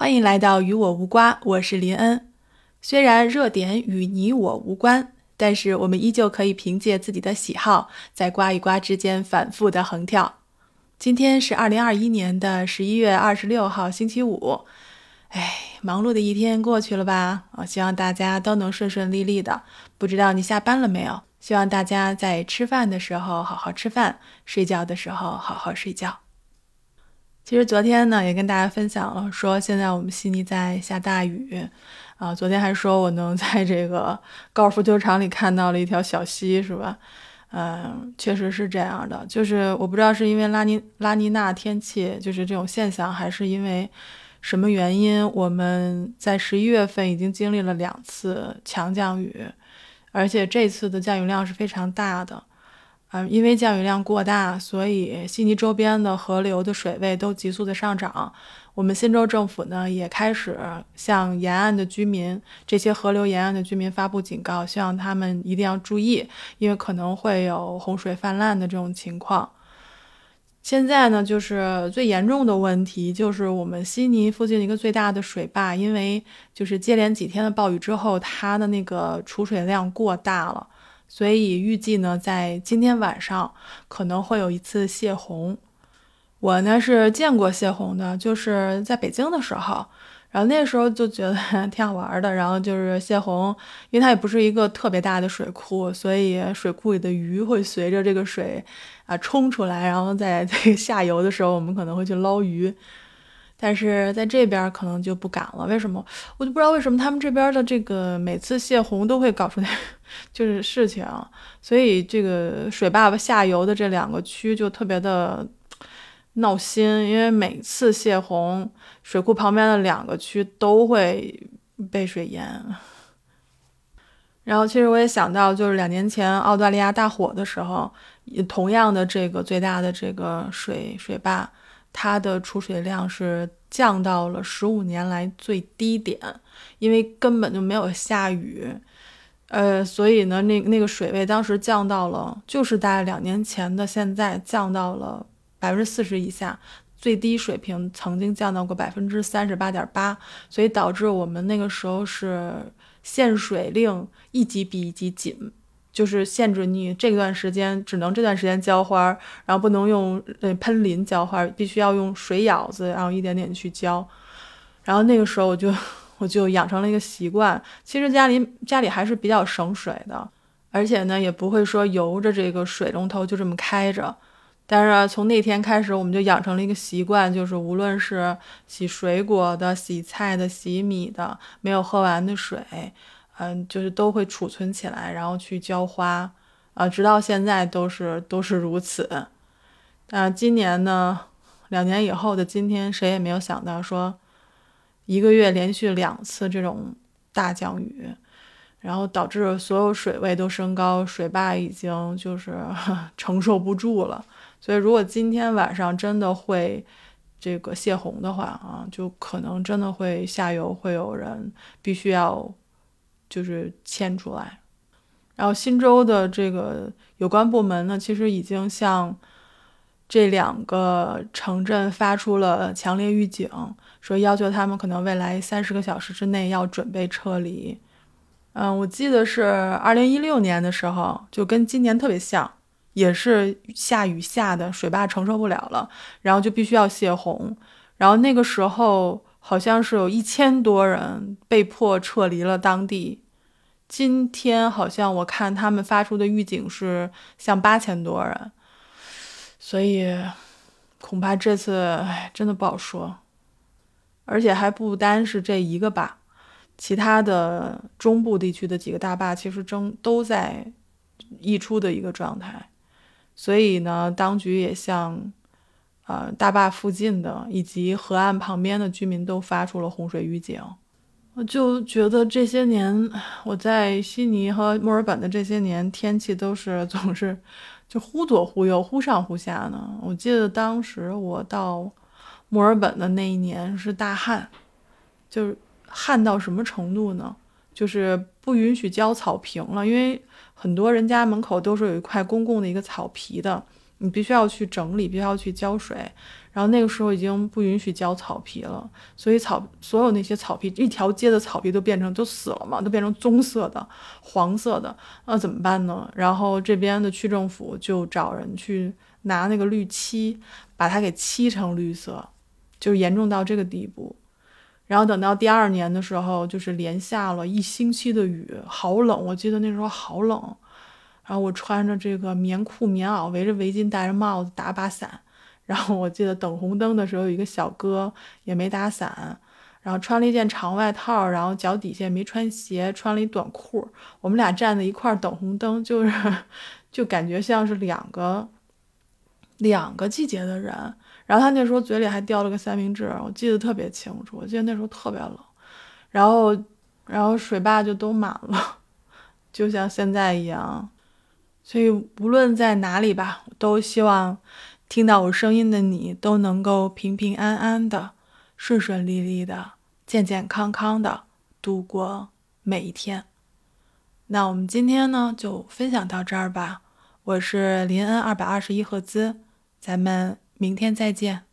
欢迎来到与我无瓜，我是林恩。虽然热点与你我无关，但是我们依旧可以凭借自己的喜好，在瓜与瓜之间反复的横跳。今天是二零二一年的十一月二十六号，星期五。哎，忙碌的一天过去了吧？我希望大家都能顺顺利利的。不知道你下班了没有？希望大家在吃饭的时候好好吃饭，睡觉的时候好好睡觉。其实昨天呢，也跟大家分享了，说现在我们悉尼在下大雨，啊，昨天还说我能在这个高尔夫球场里看到了一条小溪，是吧？嗯，确实是这样的，就是我不知道是因为拉尼拉尼娜天气，就是这种现象，还是因为什么原因，我们在十一月份已经经历了两次强降雨，而且这次的降雨量是非常大的。嗯，因为降雨量过大，所以悉尼周边的河流的水位都急速的上涨。我们新州政府呢，也开始向沿岸的居民，这些河流沿岸的居民发布警告，希望他们一定要注意，因为可能会有洪水泛滥的这种情况。现在呢，就是最严重的问题，就是我们悉尼附近一个最大的水坝，因为就是接连几天的暴雨之后，它的那个储水量过大了。所以预计呢，在今天晚上可能会有一次泄洪。我呢是见过泄洪的，就是在北京的时候，然后那时候就觉得 挺好玩的。然后就是泄洪，因为它也不是一个特别大的水库，所以水库里的鱼会随着这个水啊冲出来，然后在 这个下游的时候，我们可能会去捞鱼。但是在这边可能就不敢了，为什么？我就不知道为什么他们这边的这个每次泄洪都会搞出点 就是事情，所以这个水坝下游的这两个区就特别的闹心，因为每次泄洪，水库旁边的两个区都会被水淹。然后其实我也想到，就是两年前澳大利亚大火的时候，同样的这个最大的这个水水坝。它的储水量是降到了十五年来最低点，因为根本就没有下雨，呃，所以呢，那那个水位当时降到了，就是大概两年前的现在降到了百分之四十以下，最低水平曾经降到过百分之三十八点八，所以导致我们那个时候是限水令一级比一级紧。就是限制你这段时间只能这段时间浇花，然后不能用呃喷淋浇花，必须要用水舀子，然后一点点去浇。然后那个时候我就我就养成了一个习惯，其实家里家里还是比较省水的，而且呢也不会说由着这个水龙头就这么开着。但是从那天开始，我们就养成了一个习惯，就是无论是洗水果的、洗菜的、洗米的，没有喝完的水。嗯，就是都会储存起来，然后去浇花，啊，直到现在都是都是如此。那今年呢，两年以后的今天，谁也没有想到说，一个月连续两次这种大降雨，然后导致所有水位都升高，水坝已经就是 承受不住了。所以，如果今天晚上真的会这个泄洪的话啊，就可能真的会下游会有人必须要。就是迁出来，然后新州的这个有关部门呢，其实已经向这两个城镇发出了强烈预警，说要求他们可能未来三十个小时之内要准备撤离。嗯，我记得是二零一六年的时候，就跟今年特别像，也是下雨下的水坝承受不了了，然后就必须要泄洪，然后那个时候。好像是有一千多人被迫撤离了当地。今天好像我看他们发出的预警是像八千多人，所以恐怕这次唉真的不好说。而且还不单是这一个坝，其他的中部地区的几个大坝其实正都在溢出的一个状态。所以呢，当局也向。呃，大坝附近的以及河岸旁边的居民都发出了洪水预警。我就觉得这些年我在悉尼和墨尔本的这些年天气都是总是就忽左忽右、忽上忽下呢。我记得当时我到墨尔本的那一年是大旱，就是旱到什么程度呢？就是不允许浇草坪了，因为很多人家门口都是有一块公共的一个草皮的。你必须要去整理，必须要去浇水，然后那个时候已经不允许浇草皮了，所以草所有那些草皮，一条街的草皮都变成都死了嘛，都变成棕色的、黄色的，那怎么办呢？然后这边的区政府就找人去拿那个绿漆，把它给漆成绿色，就严重到这个地步。然后等到第二年的时候，就是连下了一星期的雨，好冷，我记得那时候好冷。然后我穿着这个棉裤、棉袄，围着围巾，戴着帽子，打把伞。然后我记得等红灯的时候，有一个小哥也没打伞，然后穿了一件长外套，然后脚底下没穿鞋，穿了一短裤。我们俩站在一块儿等红灯，就是 就感觉像是两个两个季节的人。然后他那时候嘴里还叼了个三明治，我记得特别清楚。我记得那时候特别冷，然后然后水坝就都满了，就像现在一样。所以无论在哪里吧，都希望。听到我声音的你都能够平平安安的、顺顺利利的、健健康康的度过每一天。那我们今天呢就分享到这儿吧。我是林恩二百二十一赫兹，咱们明天再见。